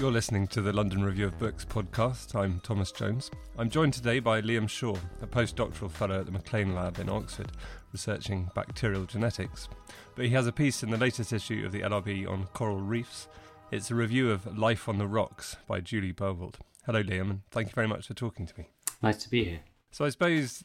You're listening to the London Review of Books podcast. I'm Thomas Jones. I'm joined today by Liam Shaw, a postdoctoral fellow at the Maclean Lab in Oxford, researching bacterial genetics. But he has a piece in the latest issue of the LRB on coral reefs. It's a review of Life on the Rocks by Juli Berwald. Hello, Liam, and thank you very much for talking to me. Nice to be here. So, I suppose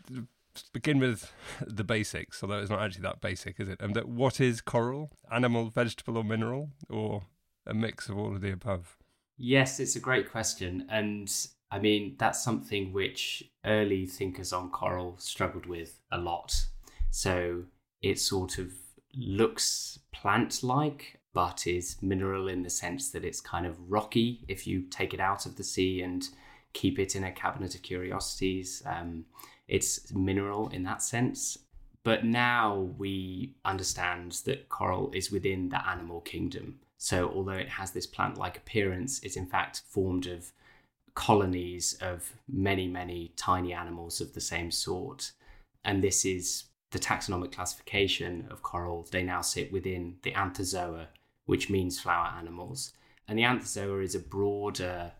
begin with the basics, although it's not actually that basic, is it? And that what is coral? Animal, vegetable, or mineral, or a mix of all of the above? Yes, it's a great question. And I mean, that's something which early thinkers on coral struggled with a lot. So it sort of looks plant like, but is mineral in the sense that it's kind of rocky if you take it out of the sea and keep it in a cabinet of curiosities. Um, it's mineral in that sense. But now we understand that coral is within the animal kingdom. So, although it has this plant like appearance, it's in fact formed of colonies of many, many tiny animals of the same sort. And this is the taxonomic classification of coral. They now sit within the Anthozoa, which means flower animals. And the Anthozoa is a broader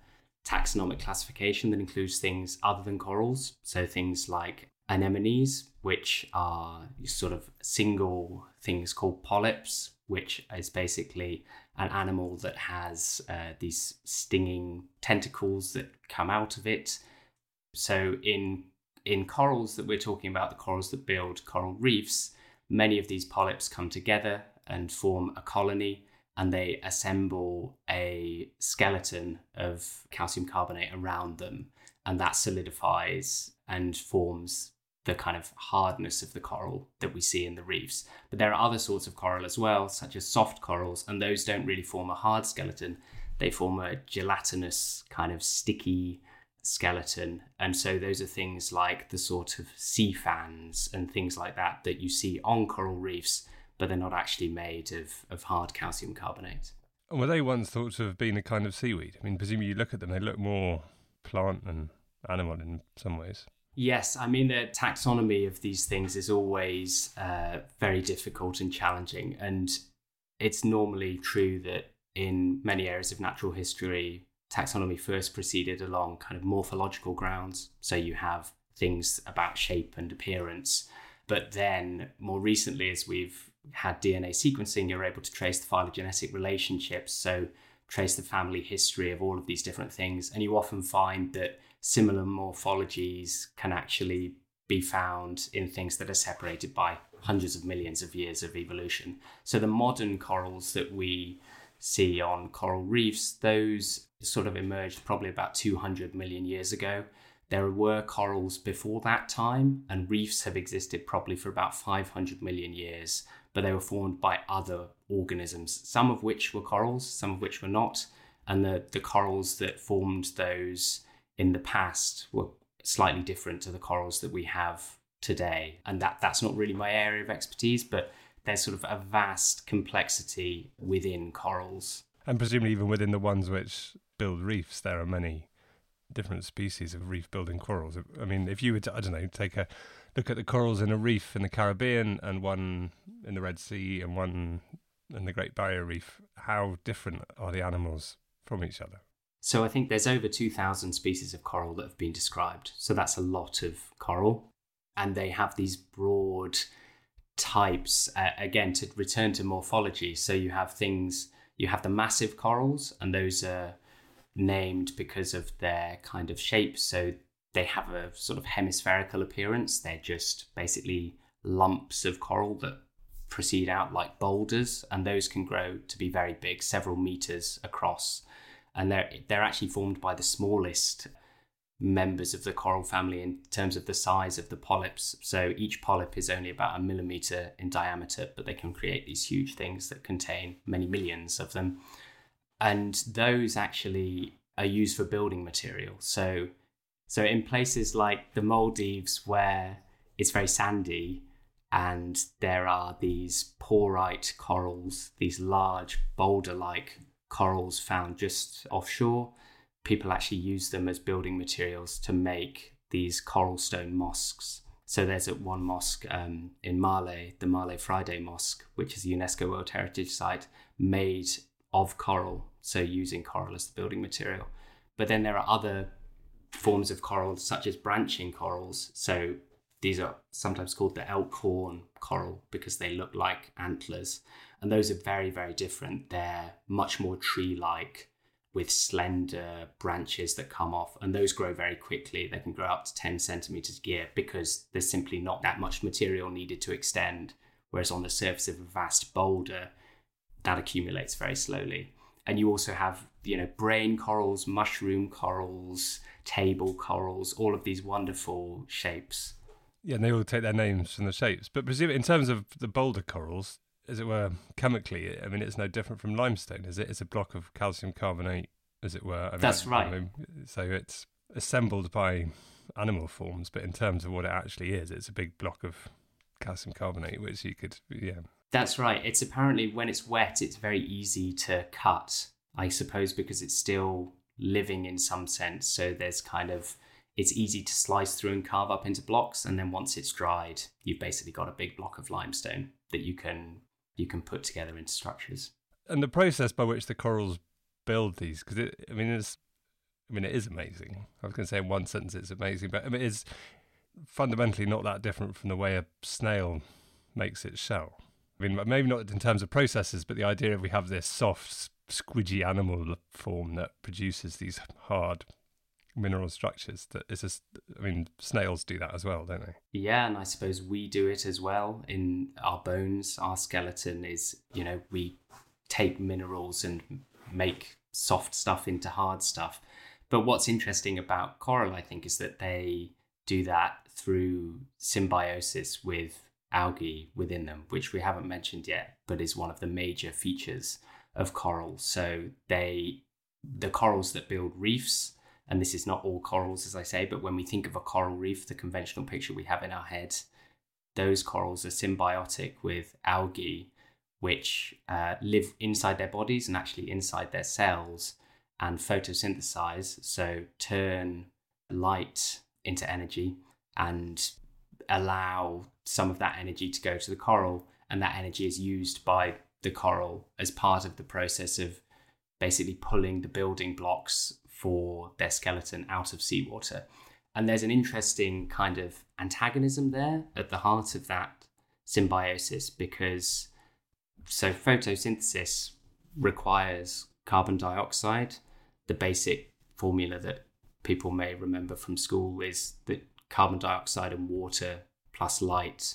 taxonomic classification that includes things other than corals. So, things like anemones, which are sort of single things called polyps, which is basically an animal that has uh, these stinging tentacles that come out of it. So in in corals that we're talking about, the corals that build coral reefs, many of these polyps come together and form a colony and they assemble a skeleton of calcium carbonate around them and that solidifies and forms the kind of hardness of the coral that we see in the reefs. But there are other sorts of coral as well, such as soft corals, and those don't really form a hard skeleton. They form a gelatinous, kind of sticky skeleton. And so those are things like the sort of sea fans and things like that that you see on coral reefs, but they're not actually made of, of hard calcium carbonate. And were they once thought to have been a kind of seaweed? I mean, presumably you look at them, they look more plant than animal in some ways. Yes, I mean, the taxonomy of these things is always uh, very difficult and challenging. And it's normally true that in many areas of natural history, taxonomy first proceeded along kind of morphological grounds. So you have things about shape and appearance. But then more recently, as we've had DNA sequencing, you're able to trace the phylogenetic relationships. So trace the family history of all of these different things. And you often find that similar morphologies can actually be found in things that are separated by hundreds of millions of years of evolution. So the modern corals that we see on coral reefs, those sort of emerged probably about 200 million years ago. There were corals before that time, and reefs have existed probably for about 500 million years, but they were formed by other organisms, some of which were corals, some of which were not. And the, the corals that formed those in the past were slightly different to the corals that we have today. And that, that's not really my area of expertise, but there's sort of a vast complexity within corals. And presumably, even within the ones which build reefs, there are many different species of reef building corals. I mean, if you were to, I don't know, take a look at the corals in a reef in the Caribbean and one in the Red Sea and one in the Great Barrier Reef, how different are the animals from each other? So I think there's over 2,000 species of coral that have been described. So that's a lot of coral. And they have these broad types, uh, again, to return to morphology. So you have things, you have the massive corals, and those are named because of their kind of shape. So they have a sort of hemispherical appearance. They're just basically lumps of coral that proceed out like boulders, and those can grow to be very big, several meters across and they're they're actually formed by the smallest members of the coral family in terms of the size of the polyps. So each polyp is only about a millimeter in diameter, but they can create these huge things that contain many millions of them. And those actually are used for building material. So so in places like the Maldives where it's very sandy and there are these porite corals, these large boulder-like corals found just offshore, people actually use them as building materials to make these coral stone mosques. So there's at one mosque um, in Male, the Male Friday Mosque, which is a UNESCO World Heritage Site, made of coral, so using coral as the building material. But then there are other forms of coral, such as branching corals. So these are sometimes called the elk horn coral because they look like antlers. And those are very, very different. They're much more tree like with slender branches that come off, and those grow very quickly. They can grow up to 10 centimeters a year because there's simply not that much material needed to extend. Whereas on the surface of a vast boulder, that accumulates very slowly. And you also have, you know, brain corals, mushroom corals, table corals, all of these wonderful shapes. Yeah, and they all take their names from the shapes. But presumably, in terms of the boulder corals, as it were, chemically, I mean, it's no different from limestone, is it? It's a block of calcium carbonate, as it were. I mean, That's right. I mean, so it's assembled by animal forms, but in terms of what it actually is, it's a big block of calcium carbonate, which you could, yeah. That's right. It's apparently when it's wet, it's very easy to cut, I suppose, because it's still living in some sense. So there's kind of, it's easy to slice through and carve up into blocks. And then once it's dried, you've basically got a big block of limestone that you can you can put together into structures. And the process by which the corals build these, because it, I mean, it's, I mean, it is amazing. I was going to say in one sentence it's amazing, but I mean, it's fundamentally not that different from the way a snail makes its shell. I mean, maybe not in terms of processes, but the idea of we have this soft, squidgy animal form that produces these hard mineral structures that is just i mean snails do that as well don't they? Yeah and i suppose we do it as well in our bones. Our skeleton is you know we take minerals and make soft stuff into hard stuff. But what's interesting about coral i think is that they do that through symbiosis with algae within them which we haven't mentioned yet but is one of the major features of coral. So they the corals that build reefs and this is not all corals, as I say, but when we think of a coral reef, the conventional picture we have in our head, those corals are symbiotic with algae, which uh, live inside their bodies and actually inside their cells and photosynthesize, so turn light into energy and allow some of that energy to go to the coral. And that energy is used by the coral as part of the process of basically pulling the building blocks for their skeleton out of seawater. And there's an interesting kind of antagonism there at the heart of that symbiosis because so photosynthesis requires carbon dioxide. The basic formula that people may remember from school is that carbon dioxide and water plus light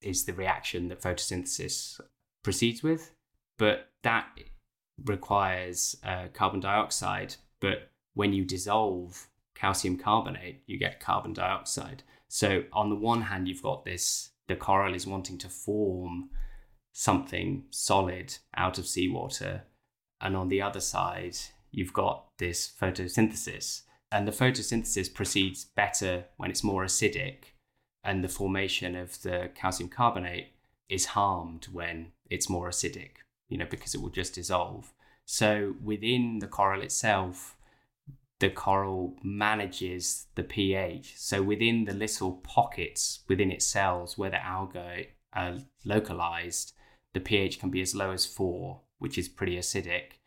is the reaction that photosynthesis proceeds with. But that requires uh, carbon dioxide, but when you dissolve calcium carbonate, you get carbon dioxide. So, on the one hand, you've got this the coral is wanting to form something solid out of seawater. And on the other side, you've got this photosynthesis. And the photosynthesis proceeds better when it's more acidic. And the formation of the calcium carbonate is harmed when it's more acidic, you know, because it will just dissolve. So within the coral itself, the coral manages the pH. So within the little pockets within its cells where the algae are localized, the pH can be as low as four, which is pretty acidic.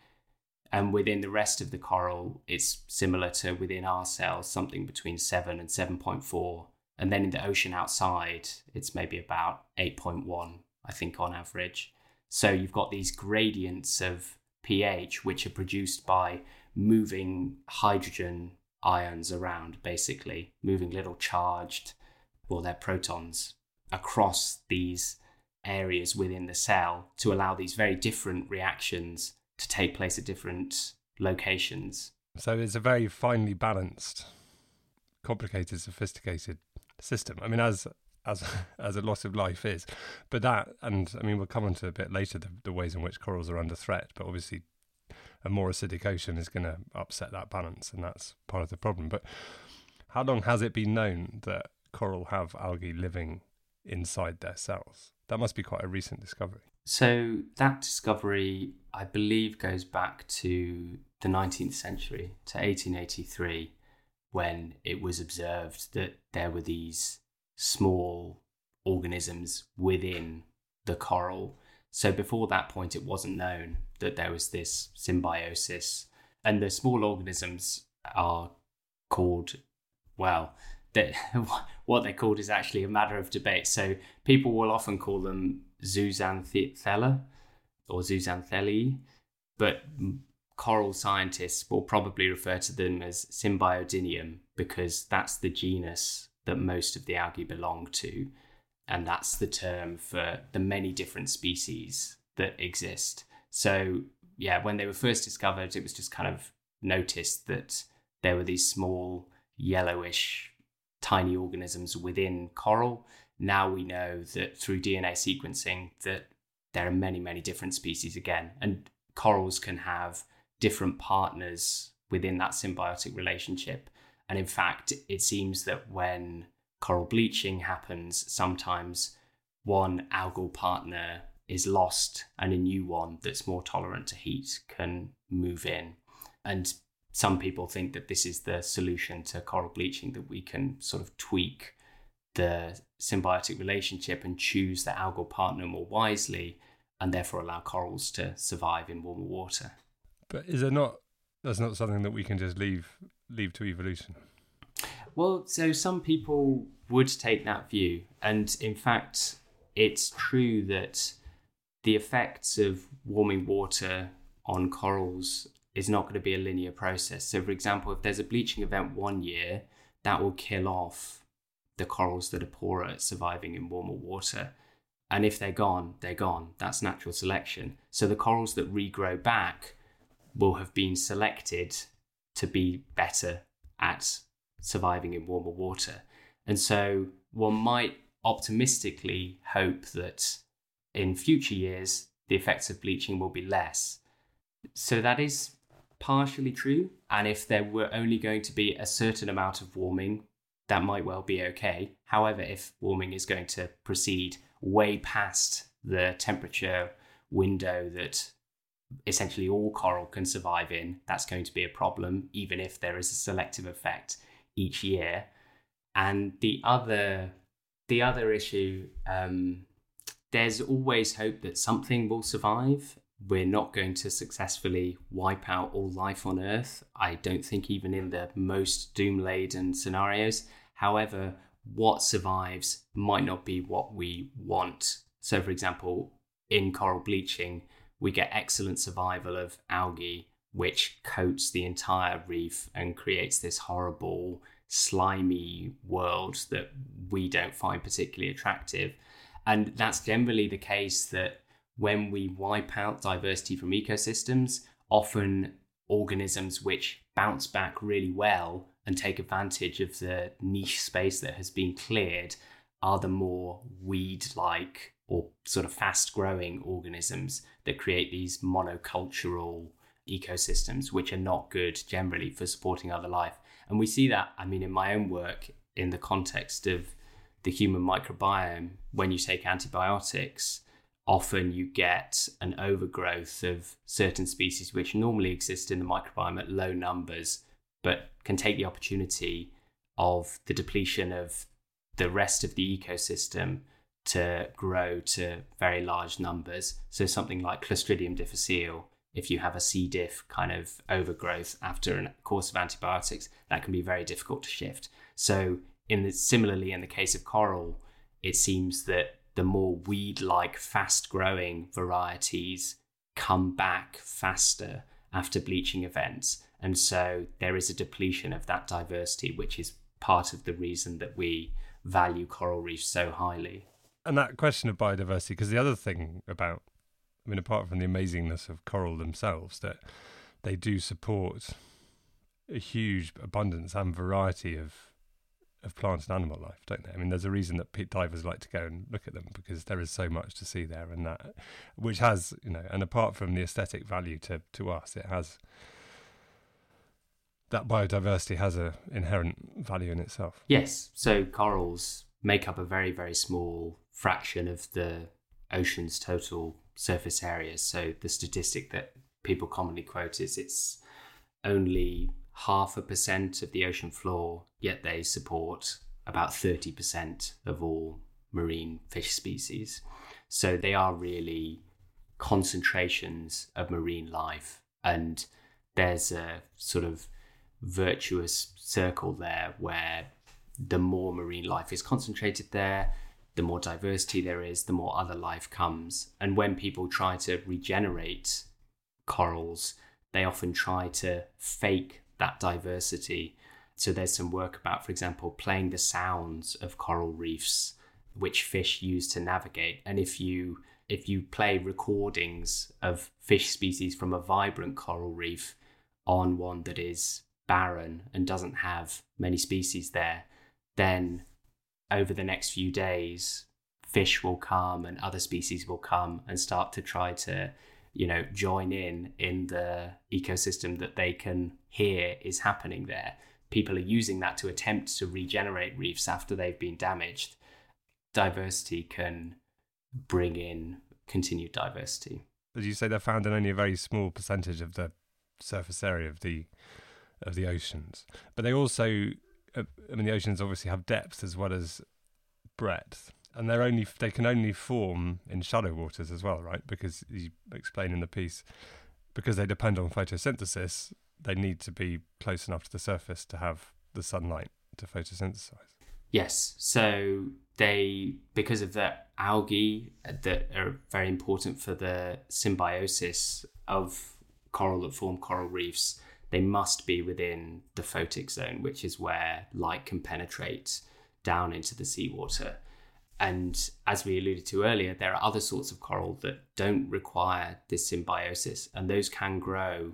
And within the rest of the coral, it's similar to within our cells, something between 7 and 7.4. And then in the ocean outside, it's maybe about 8.1, I think, on average. So you've got these gradients of pH, which are produced by moving hydrogen ions around, basically, moving little charged, well, they're protons across these areas within the cell to allow these very different reactions to take place at different locations. So it's a very finely balanced complicated, sophisticated system. I mean, as as as a lot of life is, but that, and I mean, we'll come on to a bit later the, the ways in which corals are under threat. But obviously, a more acidic ocean is going to upset that balance, and that's part of the problem. But how long has it been known that coral have algae living inside their cells? That must be quite a recent discovery. So that discovery, I believe, goes back to the 19th century, to 1883, when it was observed that there were these small organisms within the coral. So before that point, it wasn't known that there was this symbiosis. And the small organisms are called, well, what they're called is actually a matter of debate. So people will often call them zooxanthellae or zooxanthellae, but coral scientists will probably refer to them as Symbiodinium because that's the genus that most of the algae belong to. And that's the term for the many different species that exist. So, yeah, when they were first discovered, it was just kind of noticed that there were these small yellowish tiny organisms within coral. Now we know that through DNA sequencing that there are many, many different species again. And corals can have different partners within that symbiotic relationship. And in fact, it seems that when coral bleaching happens, sometimes one algal partner is lost and a new one that's more tolerant to heat can move in. And some people think that this is the solution to coral bleaching, that we can sort of tweak the symbiotic relationship and choose the algal partner more wisely and therefore allow corals to survive in warmer water. But is it not that's not something that we can just leave leave to evolution? Well, so some people would take that view. And in fact, it's true that the effects of warming water on corals is not going to be a linear process. So, for example, if there's a bleaching event one year, that will kill off the corals that are poorer at surviving in warmer water. And if they're gone, they're gone. That's natural selection. So, the corals that regrow back will have been selected to be better at surviving in warmer water. And so one might optimistically hope that in future years, the effects of bleaching will be less. So that is partially true. And if there were only going to be a certain amount of warming, that might well be okay. However, if warming is going to proceed way past the temperature window that essentially all coral can survive in, that's going to be a problem, even if there is a selective effect each year. And the other, the other issue, um, there's always hope that something will survive. We're not going to successfully wipe out all life on Earth. I don't think even in the most doom laden scenarios. However, what survives might not be what we want. So, for example, in coral bleaching, we get excellent survival of algae, which coats the entire reef and creates this horrible, slimy world that we don't find particularly attractive. And that's generally the case that when we wipe out diversity from ecosystems, often organisms which bounce back really well and take advantage of the niche space that has been cleared are the more weed like or sort of fast growing organisms that create these monocultural ecosystems, which are not good generally for supporting other life. And we see that, I mean, in my own work in the context of the human microbiome, when you take antibiotics, often you get an overgrowth of certain species which normally exist in the microbiome at low numbers, but can take the opportunity of the depletion of the rest of the ecosystem to grow to very large numbers. So something like Clostridium difficile, if you have a C. diff kind of overgrowth after a course of antibiotics, that can be very difficult to shift. So in the, similarly in the case of coral, it seems that the more weed-like, fast-growing varieties come back faster after bleaching events. And so there is a depletion of that diversity, which is part of the reason that we value coral reefs so highly and that question of biodiversity, because the other thing about, I mean, apart from the amazingness of coral themselves, that they do support a huge abundance and variety of of plant and animal life, don't they? I mean, there's a reason that divers like to go and look at them because there is so much to see there, and that, which has, you know, and apart from the aesthetic value to to us, it has that biodiversity has a inherent value in itself. Yes, so corals make up a very very small fraction of the ocean's total surface area. So the statistic that people commonly quote is it's only half a percent of the ocean floor, yet they support about 30% of all marine fish species. So they are really concentrations of marine life. And there's a sort of virtuous circle there where the more marine life is concentrated there, the more diversity there is, the more other life comes. And when people try to regenerate corals, they often try to fake that diversity. So there's some work about, for example, playing the sounds of coral reefs, which fish use to navigate. And if you if you play recordings of fish species from a vibrant coral reef on one that is barren and doesn't have many species there, then over the next few days, fish will come and other species will come and start to try to you know join in in the ecosystem that they can hear is happening there. People are using that to attempt to regenerate reefs after they've been damaged. Diversity can bring in continued diversity. As you say they're found in only a very small percentage of the surface area of the of the oceans. But they also Uh, i mean the oceans obviously have depth as well as breadth and they're only they can only form in shallow waters as well, right? Because you explain in the piece, because they depend on photosynthesis, they need to be close enough to the surface to have the sunlight to photosynthesize. Yes, so they because of the algae that are very important for the symbiosis of coral that form coral reefs, they must be within the photic zone, which is where light can penetrate down into the seawater. And as we alluded to earlier, there are other sorts of coral that don't require this symbiosis, and those can grow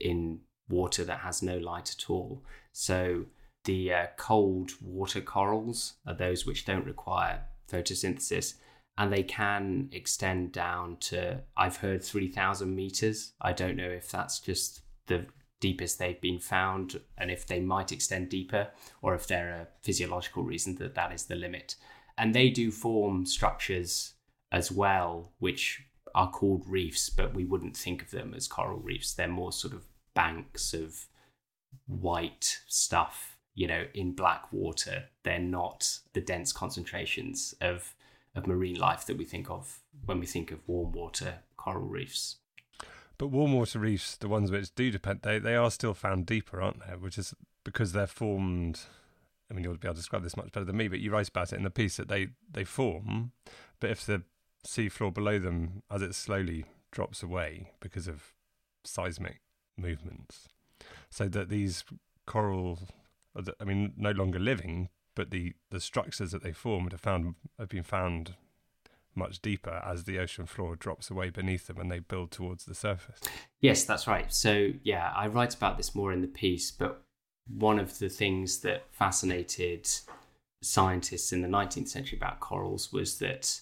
in water that has no light at all. So the uh, cold water corals are those which don't require photosynthesis, and they can extend down to, I've heard, 3,000 meters. I don't know if that's just the deepest they've been found, and if they might extend deeper, or if there are physiological reasons that that is the limit and they do form structures as well, which are called reefs, but we wouldn't think of them as coral reefs. They're more sort of banks of white stuff, you know, in black water. They're not the dense concentrations of of marine life that we think of when we think of warm water coral reefs. But warm water reefs, the ones which do depend, they, they are still found deeper, aren't they? Which is because they're formed I mean, you'll be able to describe this much better than me, but you write about it in the piece that they, they form, but if the seafloor below them, as it slowly drops away because of seismic movements, so that these coral, I mean, no longer living, but the, the structures that they formed have found have been found much deeper as the ocean floor drops away beneath them and they build towards the surface. Yes, that's right. So yeah, I write about this more in the piece, but one of the things that fascinated scientists in the 19th century about corals was that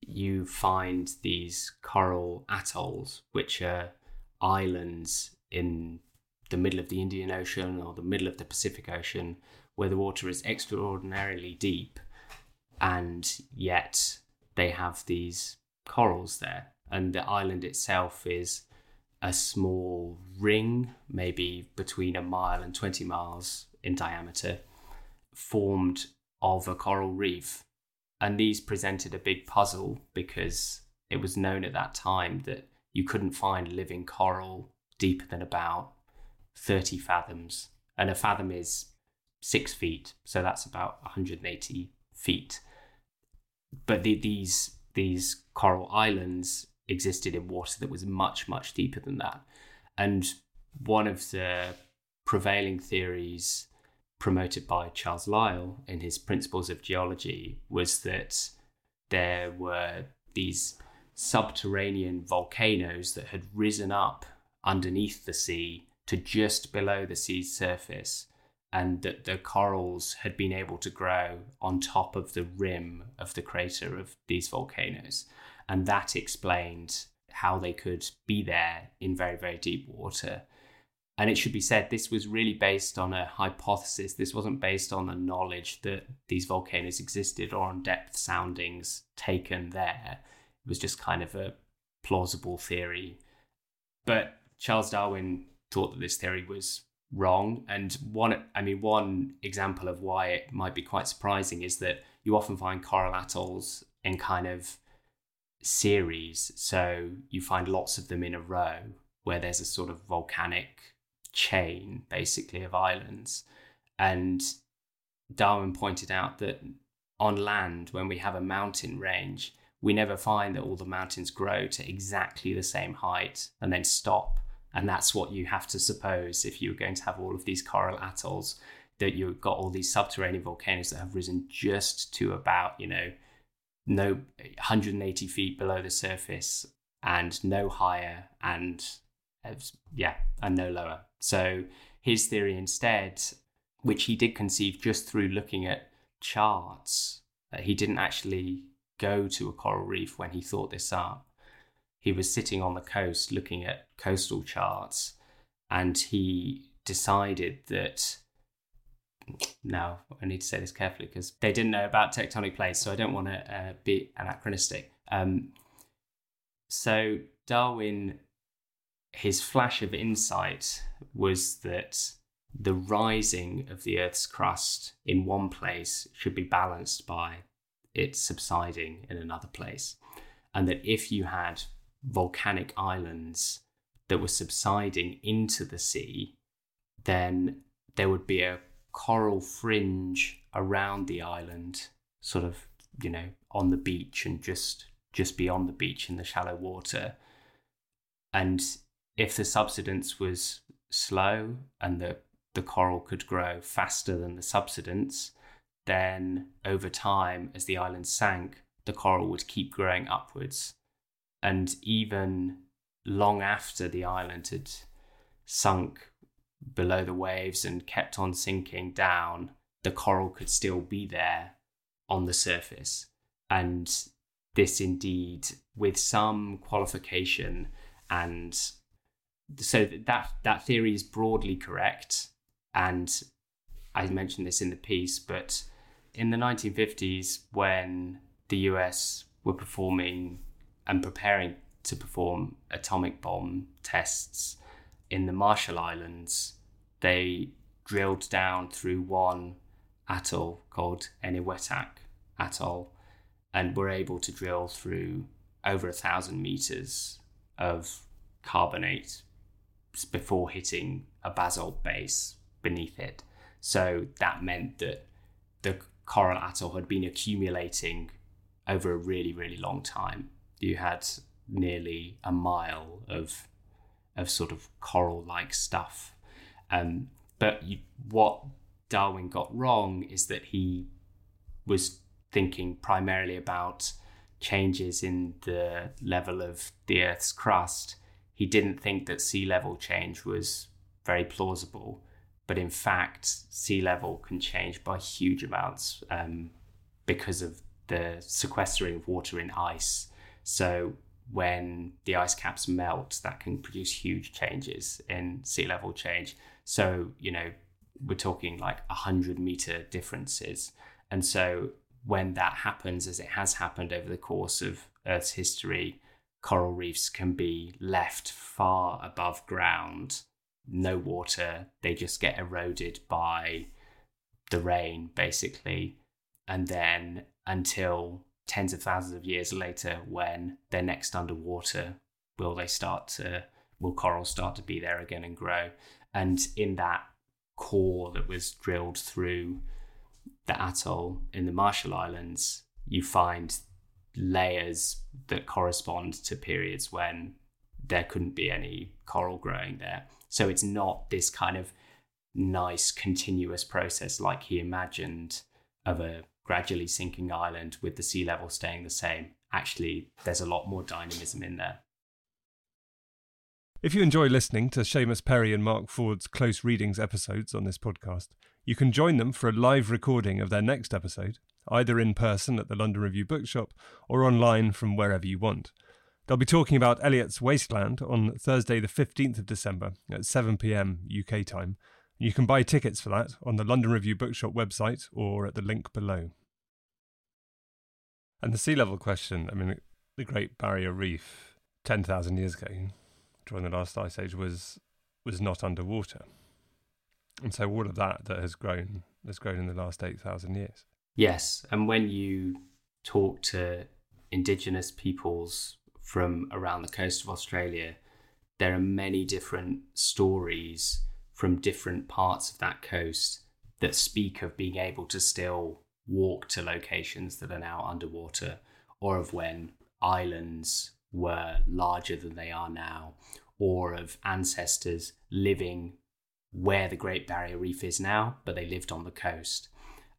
you find these coral atolls, which are islands in the middle of the Indian Ocean or the middle of the Pacific Ocean, where the water is extraordinarily deep, and yet they have these corals there. And the island itself is a small ring, maybe between a mile and 20 miles in diameter, formed of a coral reef. And these presented a big puzzle because it was known at that time that you couldn't find living coral deeper than about 30 fathoms. And a fathom is six feet, so that's about 180 feet. But the, these these coral islands existed in water that was much, much deeper than that. And one of the prevailing theories promoted by Charles Lyell in his Principles of Geology was that there were these subterranean volcanoes that had risen up underneath the sea to just below the sea's surface and that the corals had been able to grow on top of the rim of the crater of these volcanoes. And that explained how they could be there in very, very deep water. And it should be said, this was really based on a hypothesis. This wasn't based on the knowledge that these volcanoes existed or on depth soundings taken there. It was just kind of a plausible theory. But Charles Darwin thought that this theory was wrong. And one, I mean, one example of why it might be quite surprising is that you often find coral atolls in kind of series. So you find lots of them in a row where there's a sort of volcanic chain, basically, of islands. And Darwin pointed out that on land, when we have a mountain range, we never find that all the mountains grow to exactly the same height and then stop and that's what you have to suppose if you're going to have all of these coral atolls, that you've got all these subterranean volcanoes that have risen just to about, you know, no 180 feet below the surface and no higher and uh, yeah, and no lower. So his theory instead, which he did conceive just through looking at charts, he didn't actually go to a coral reef when he thought this up he was sitting on the coast looking at coastal charts and he decided that now I need to say this carefully because they didn't know about tectonic plates, so I don't want to uh, be anachronistic. Um, so Darwin, his flash of insight was that the rising of the Earth's crust in one place should be balanced by it subsiding in another place, and that if you had volcanic islands that were subsiding into the sea, then there would be a coral fringe around the island, sort of, you know, on the beach and just just beyond the beach in the shallow water. And if the subsidence was slow and the, the coral could grow faster than the subsidence, then over time, as the island sank, the coral would keep growing upwards and even long after the island had sunk below the waves and kept on sinking down, the coral could still be there on the surface. And this indeed, with some qualification, and so that that theory is broadly correct. And I mentioned this in the piece, but in the 1950s, when the US were performing and preparing to perform atomic bomb tests in the Marshall Islands, they drilled down through one atoll called Eniwetok Atoll and were able to drill through over a thousand meters of carbonate before hitting a basalt base beneath it. So that meant that the coral atoll had been accumulating over a really, really long time you had nearly a mile of of sort of coral like stuff. Um, but you, what Darwin got wrong is that he was thinking primarily about changes in the level of the Earth's crust. He didn't think that sea level change was very plausible, but in fact, sea level can change by huge amounts um, because of the sequestering of water in ice so when the ice caps melt, that can produce huge changes in sea level change. So, you know, we're talking like 100 meter differences. And so when that happens, as it has happened over the course of Earth's history, coral reefs can be left far above ground, no water, they just get eroded by the rain, basically. And then until tens of thousands of years later when they're next underwater will they start to will corals start to be there again and grow? And in that core that was drilled through the atoll in the marshall islands you find layers that correspond to periods when there couldn't be any coral growing there. So it's not this kind of nice continuous process like he imagined of a gradually sinking island with the sea level staying the same, actually, there's a lot more dynamism in there. If you enjoy listening to Seamus Perry and Mark Ford's Close Readings episodes on this podcast, You can join them for a live recording of their next episode, either in person at the London Review Bookshop or online from wherever you want. They'll be talking about Eliot's Wasteland on Thursday, the 15th of December at 7 pm UK time. You can buy tickets for that on the London Review Bookshop website or at the link below. And the sea level question I mean, the Great Barrier Reef 10,000 years ago, during the last ice age, was, was not underwater. And so all of that that has grown has grown in the last 8,000 years. Yes. And when you talk to indigenous peoples from around the coast of Australia, there are many different stories from different parts of that coast that speak of being able to still walk to locations that are now underwater, or of when islands were larger than they are now, or of ancestors living where the Great Barrier Reef is now, but they lived on the coast.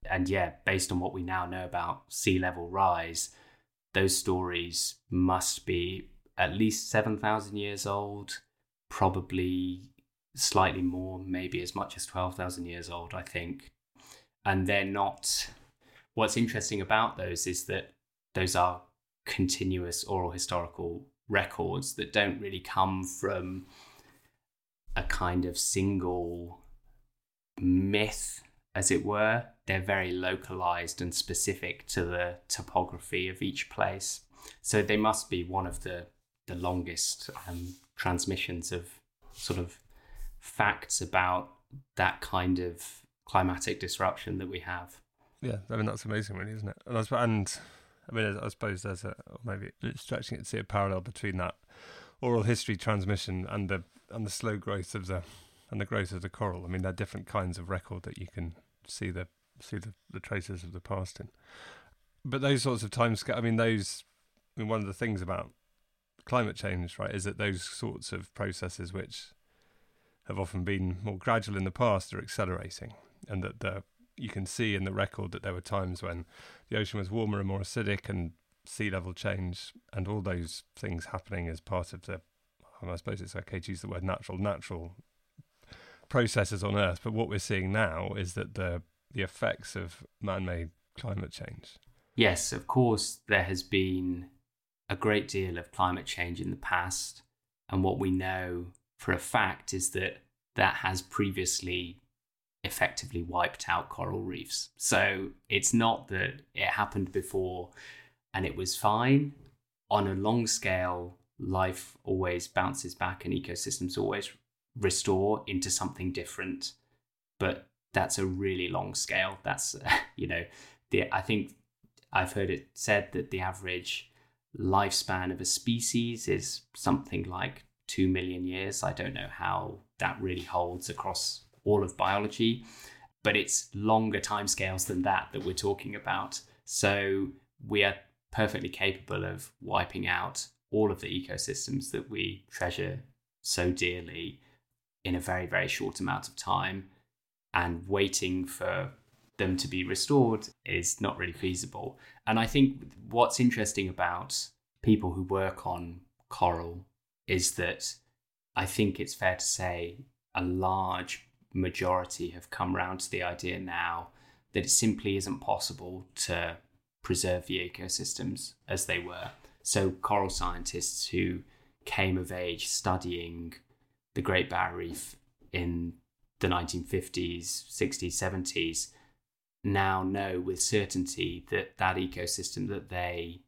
And yeah, based on what we now know about sea level rise, those stories must be at least 7,000 years old, probably slightly more, maybe as much as 12,000 years old, I think. And they're not. What's interesting about those is that those are continuous oral historical records that don't really come from a kind of single myth, as it were they're very localized and specific to the topography of each place. So they must be one of the the longest um, transmissions of sort of facts about that kind of climatic disruption that we have. Yeah, I mean that's amazing, really, isn't it? And I, and I mean, I suppose there's a maybe stretching it to see a parallel between that oral history transmission and the and the slow growth of the and the growth of the coral. I mean, they're different kinds of record that you can see the see the, the traces of the past in. But those sorts of timescale, I mean, those, I mean, one of the things about climate change, right, is that those sorts of processes which have often been more gradual in the past are accelerating, and that the you can see in the record that there were times when the ocean was warmer and more acidic, and sea level change, and all those things happening as part of the. I suppose it's okay to use the word natural, natural processes on Earth. But what we're seeing now is that the the effects of man made climate change? Yes, of course, there has been a great deal of climate change in the past. And what we know for a fact is that that has previously effectively wiped out coral reefs. So it's not that it happened before and it was fine. On a long scale, life always bounces back and ecosystems always restore into something different. But that's a really long scale. That's you know, the I think I've heard it said that the average lifespan of a species is something like two million years. I don't know how that really holds across all of biology, but it's longer timescales than that that we're talking about. So we are perfectly capable of wiping out all of the ecosystems that we treasure so dearly in a very, very short amount of time and waiting for them to be restored is not really feasible. And I think what's interesting about people who work on coral is that I think it's fair to say a large majority have come around to the idea now that it simply isn't possible to preserve the ecosystems as they were. So, coral scientists who came of age studying the Great Barrier Reef in the 1950s, 60s, 70s now know with certainty that that ecosystem that they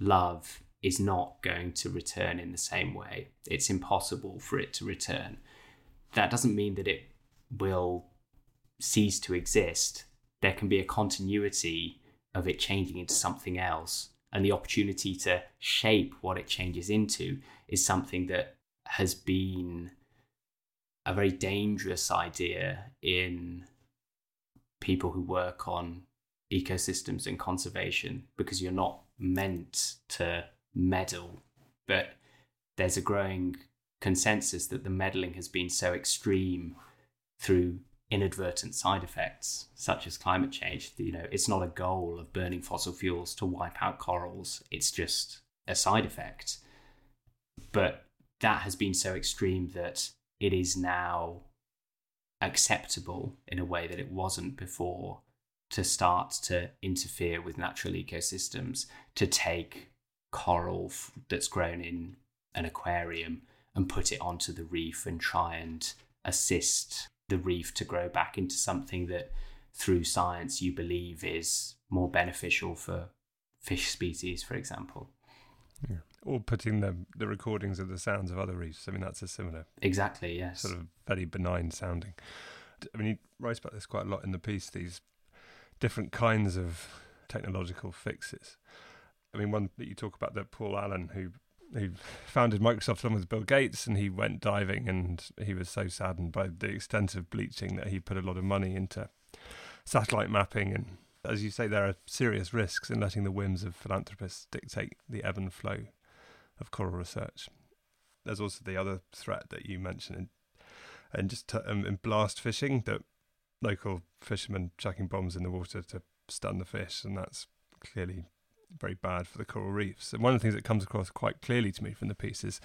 love is not going to return in the same way. It's impossible for it to return. That doesn't mean that it will cease to exist. There can be a continuity of it changing into something else. And the opportunity to shape what it changes into is something that has been a very dangerous idea in people who work on ecosystems and conservation because you're not meant to meddle. But there's a growing consensus that the meddling has been so extreme through inadvertent side effects such as climate change. You know, it's not a goal of burning fossil fuels to wipe out corals, it's just a side effect. But that has been so extreme that it is now acceptable in a way that it wasn't before to start to interfere with natural ecosystems, to take coral f- that's grown in an aquarium and put it onto the reef and try and assist the reef to grow back into something that through science you believe is more beneficial for fish species, for example. Yeah. Or putting the the recordings of the sounds of other reefs. I mean, that's a similar exactly yes sort of very benign sounding. I mean, you write about this quite a lot in the piece. These different kinds of technological fixes. I mean, one that you talk about that Paul Allen, who who founded Microsoft along with Bill Gates, and he went diving, and he was so saddened by the extent of bleaching that he put a lot of money into satellite mapping. And as you say, there are serious risks in letting the whims of philanthropists dictate the ebb and flow of coral research. There's also the other threat that you mentioned, and just to, um, in blast fishing, that local fishermen chucking bombs in the water to stun the fish, and that's clearly very bad for the coral reefs. And one of the things that comes across quite clearly to me from the piece is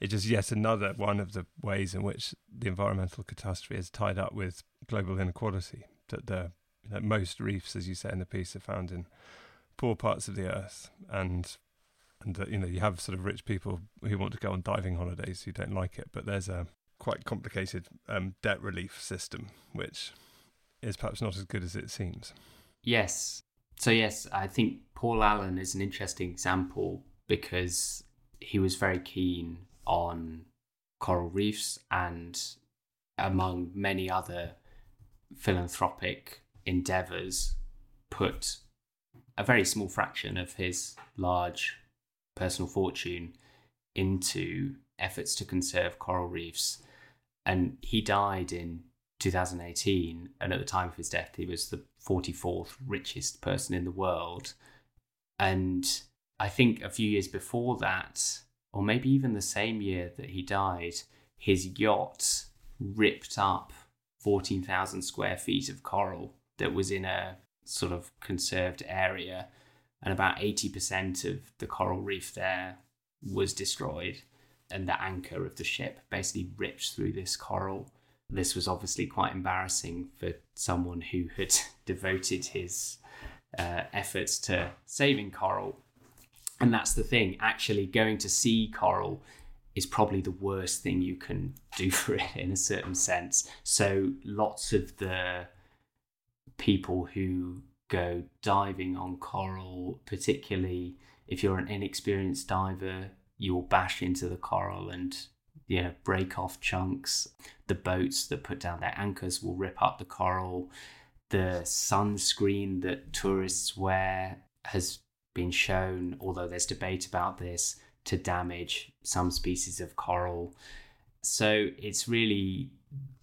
it's just yet another one of the ways in which the environmental catastrophe is tied up with global inequality. That the that most reefs, as you say in the piece, are found in poor parts of the earth, and and that you know you have sort of rich people who want to go on diving holidays who don't like it, but there's a quite complicated um, debt relief system which is perhaps not as good as it seems. Yes. So, yes, I think Paul Allen is an interesting example because he was very keen on coral reefs and, among many other philanthropic endeavors, put a very small fraction of his large personal fortune into efforts to conserve coral reefs. And he died in 2018, and at the time of his death, he was the 44th richest person in the world. And I think a few years before that, or maybe even the same year that he died, his yacht ripped up 14,000 square feet of coral that was in a sort of conserved area, and about 80% of the coral reef there was destroyed. And the anchor of the ship basically ripped through this coral this was obviously quite embarrassing for someone who had devoted his uh, efforts to saving coral. And that's the thing, actually going to see coral is probably the worst thing you can do for it in a certain sense. So lots of the people who go diving on coral, particularly if you're an inexperienced diver, you will bash into the coral and you know, break off chunks. The boats that put down their anchors will rip up the coral. The sunscreen that tourists wear has been shown, although there's debate about this, to damage some species of coral. So it's really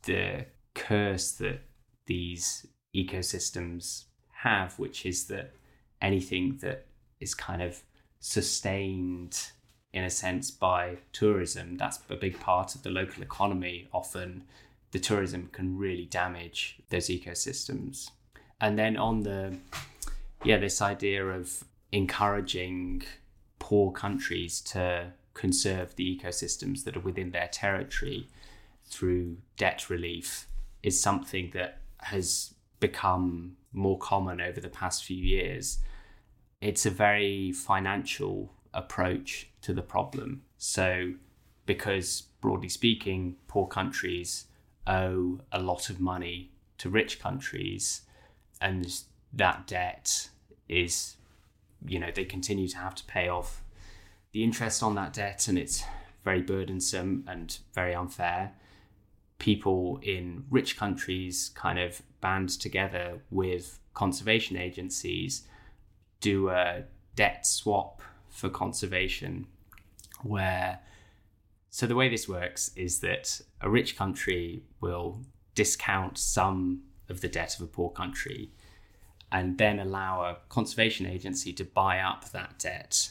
the curse that these ecosystems have, which is that anything that is kind of sustained in a sense by tourism. That's a big part of the local economy. Often the tourism can really damage those ecosystems. And then on the, yeah, this idea of encouraging poor countries to conserve the ecosystems that are within their territory through debt relief is something that has become more common over the past few years. It's a very financial approach to the problem. So, because broadly speaking, poor countries owe a lot of money to rich countries, and that debt is, you know, they continue to have to pay off the interest on that debt, and it's very burdensome and very unfair. People in rich countries kind of band together with conservation agencies, do a debt swap for conservation where so the way this works is that a rich country will discount some of the debt of a poor country and then allow a conservation agency to buy up that debt.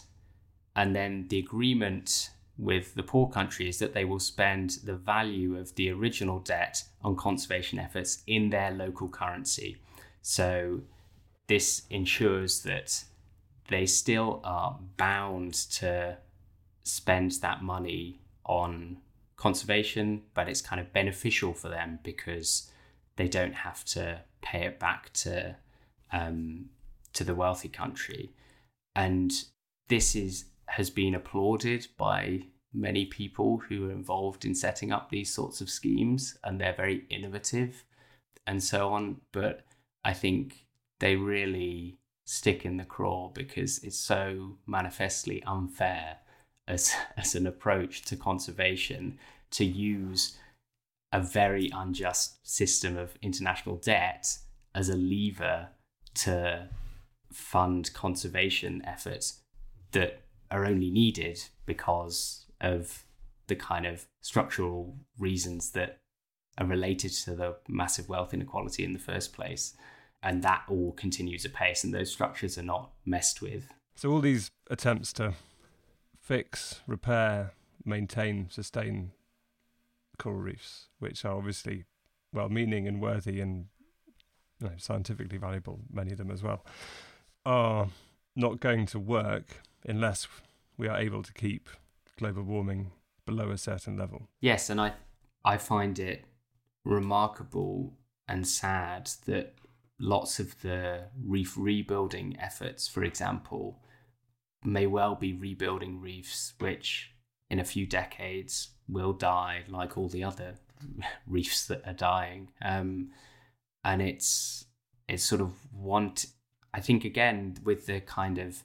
And then the agreement with the poor country is that they will spend the value of the original debt on conservation efforts in their local currency. So this ensures that they still are bound to spend that money on conservation, but it's kind of beneficial for them because they don't have to pay it back to um, to the wealthy country, and this is has been applauded by many people who are involved in setting up these sorts of schemes, and they're very innovative and so on. But I think they really stick in the craw because it's so manifestly unfair as as an approach to conservation to use a very unjust system of international debt as a lever to fund conservation efforts that are only needed because of the kind of structural reasons that are related to the massive wealth inequality in the first place. And that all continues apace, and those structures are not messed with. So, all these attempts to fix, repair, maintain, sustain coral reefs, which are obviously well meaning and worthy and you know, scientifically valuable, many of them as well, are not going to work unless we are able to keep global warming below a certain level. Yes, and I I find it remarkable and sad that lots of the reef rebuilding efforts, for example, may well be rebuilding reefs which in a few decades will die like all the other reefs that are dying. Um, and it's it's sort of want I think again with the kind of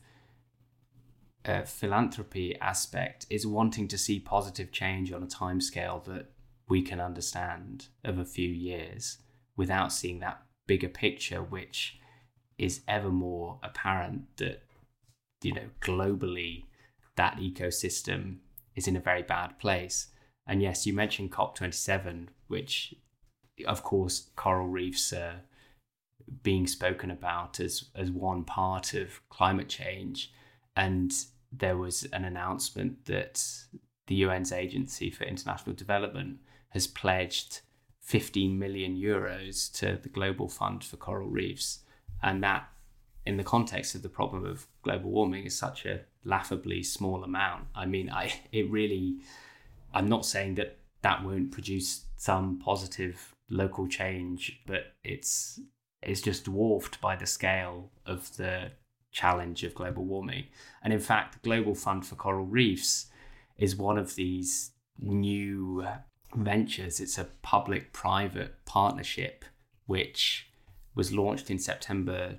uh, philanthropy aspect is wanting to see positive change on a timescale that we can understand of a few years without seeing that bigger picture, which is ever more apparent that you know globally that ecosystem is in a very bad place. And yes, you mentioned COP27, which of course coral reefs are being spoken about as as one part of climate change. And there was an announcement that the UN's Agency for International Development has pledged 15 million euros to the Global Fund for Coral Reefs. And that, in the context of the problem of global warming, is such a laughably small amount. I mean, I it really, I'm not saying that that won't produce some positive local change, but it's it's just dwarfed by the scale of the challenge of global warming. And in fact, the Global Fund for Coral Reefs is one of these new ventures. It's a public private partnership which was launched in September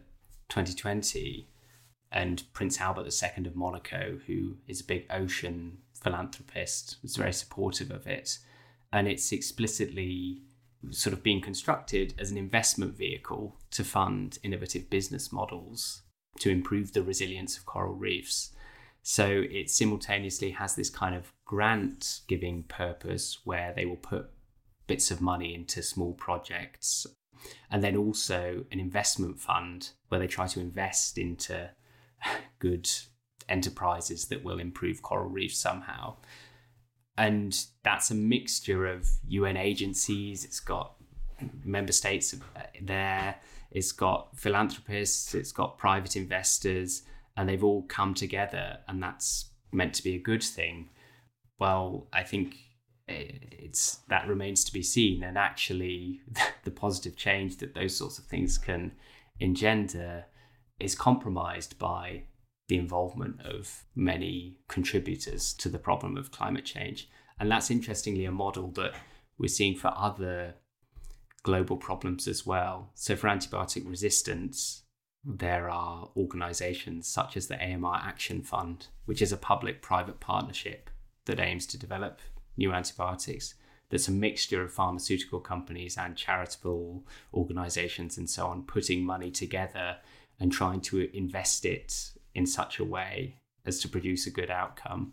2020. And Prince Albert II of Monaco, who is a big ocean philanthropist, was very supportive of it. And it's explicitly sort of being constructed as an investment vehicle to fund innovative business models to improve the resilience of coral reefs. So it simultaneously has this kind of grant giving purpose where they will put bits of money into small projects. And then also an investment fund where they try to invest into good enterprises that will improve coral reefs somehow. And that's a mixture of UN agencies, it's got member states there, it's got philanthropists, it's got private investors, and they've all come together, and that's meant to be a good thing. Well, I think Eh, it's that remains to be seen, and actually, the positive change that those sorts of things can engender is compromised by the involvement of many contributors to the problem of climate change. And that's interestingly a model that we're seeing for other global problems as well. So, for antibiotic resistance, there are organizations such as the AMR Action Fund, which is a public private partnership that aims to develop new antibiotics. That's a mixture of pharmaceutical companies and charitable organizations and so on, putting money together and trying to invest it in such a way as to produce a good outcome.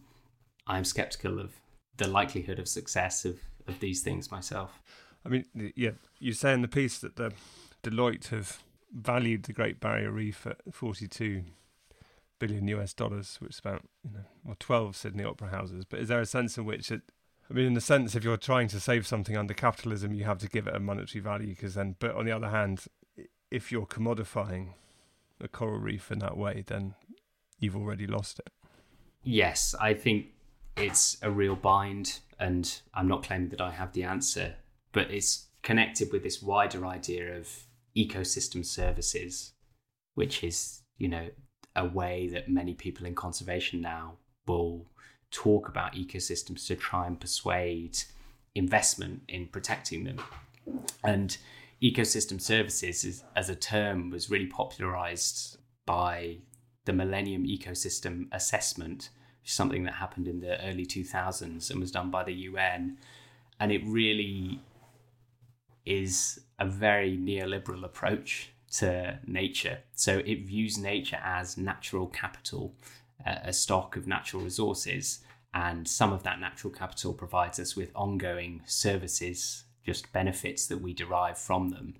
I'm skeptical of the likelihood of success of, of these things myself. I mean, yeah, you say in the piece that the Deloitte have valued the Great Barrier Reef at 42 billion US dollars, which is about you know well 12 Sydney Opera houses. But is there a sense in which it I mean, in the sense, if you're trying to save something under capitalism, you have to give it a monetary value. Because then, but on the other hand, if you're commodifying a coral reef in that way, then you've already lost it. Yes, I think it's a real bind, and I'm not claiming that I have the answer, but it's connected with this wider idea of ecosystem services, which is, you know, a way that many people in conservation now will talk about ecosystems to try and persuade investment in protecting them. And ecosystem services is, as a term was really popularized by the Millennium Ecosystem Assessment, something that happened in the early 2000s and was done by the UN. And it really is a very neoliberal approach to nature. So it views nature as natural capital, uh, a stock of natural resources. And some of that natural capital provides us with ongoing services, just benefits that we derive from them.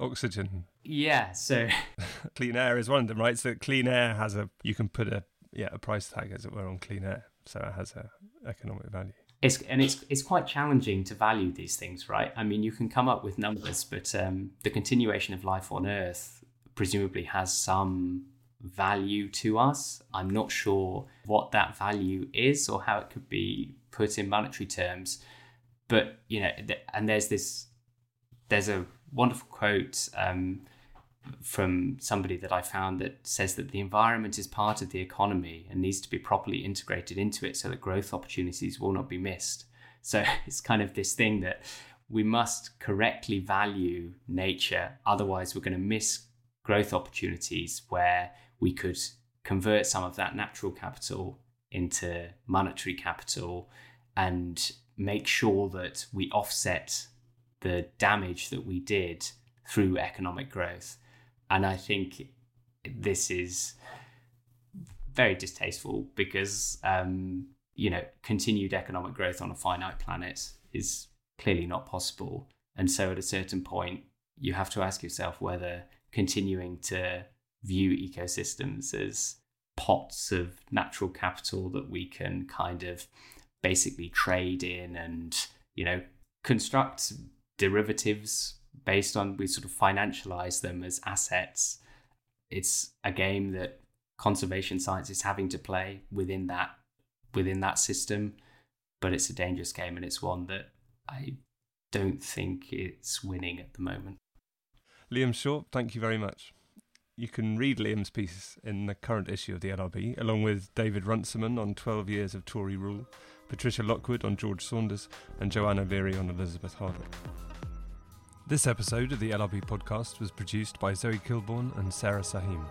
oxygen. Yeah. So clean air is one of them, right? So clean air has a, you can put a, yeah, a price tag, as it were, on clean air. So it has a economic value. It's, and it's it's quite challenging to value these things, right? I mean, you can come up with numbers, but um, the continuation of life on Earth presumably has some value to us. I'm not sure what that value is or how it could be put in monetary terms, but you know, and there's this, there's a wonderful quote um, from somebody that I found that says that the environment is part of the economy and needs to be properly integrated into it so that growth opportunities will not be missed. So it's kind of this thing that we must correctly value nature, otherwise, we're going to miss growth opportunities where we could convert some of that natural capital into monetary capital and make sure that we offset the damage that we did through economic growth. And I think this is very distasteful because, um, you know, continued economic growth on a finite planet is clearly not possible. And so at a certain point, you have to ask yourself whether continuing to view ecosystems as pots of natural capital that we can kind of basically trade in and, you know, construct derivatives based on we sort of financialize them as assets. It's a game that conservation science is having to play within that within that system, but it's a dangerous game and it's one that I don't think it's winning at the moment. Liam Shaw, thank you very much. You can read Liam's piece in the current issue of the LRB, along with David Runciman on 12 years of Tory rule, Patricia Lockwood on George Saunders, and Joanna Beery on Elizabeth Hardwick. This episode of the LRB podcast was produced by Zoe Kilbourn and Sarah Sahim.